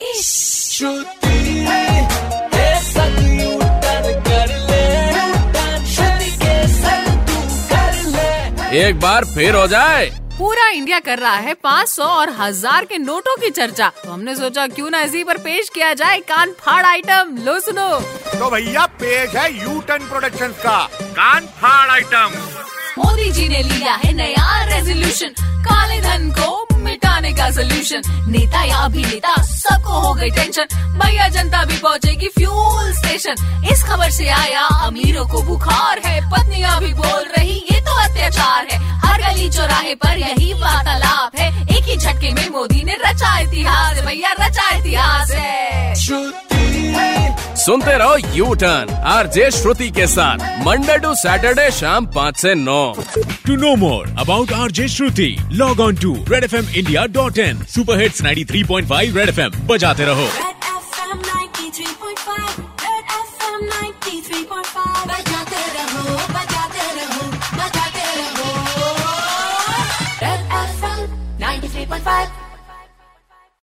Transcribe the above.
एक बार फिर हो जाए। पूरा इंडिया कर रहा है 500 और हज़ार के नोटों की चर्चा। तो हमने सोचा क्यों ना इसी पर पेश किया जाए कान फाड़ आइटम लो सुनो। तो भैया पेश है यू टर्न प्रोडक्शन का। कान फाड़ आइटम मोदी जी ने लिया है नया रेजोल्यूशन काले धन को का सोल्यूशन नेता या अभिनेता, सबको हो गई टेंशन भैया, जनता भी पहुँचेगी फ्यूल स्टेशन इस खबर से आया, अमीरों को बुखार है। पत्नियाँ भी बोल रही, ये तो अत्याचार है। हर गली चौराहे पर यही वार्तालाप है। एक ही झटके में मोदी ने सुनते रहो U turn R J Shruti के साथ मंडे टू सैटरडे शाम पाँच से नौ। To know more about R J Shruti log on to Red F M India dot in super hit ninety three point five Red F M बजाते रहो Bye.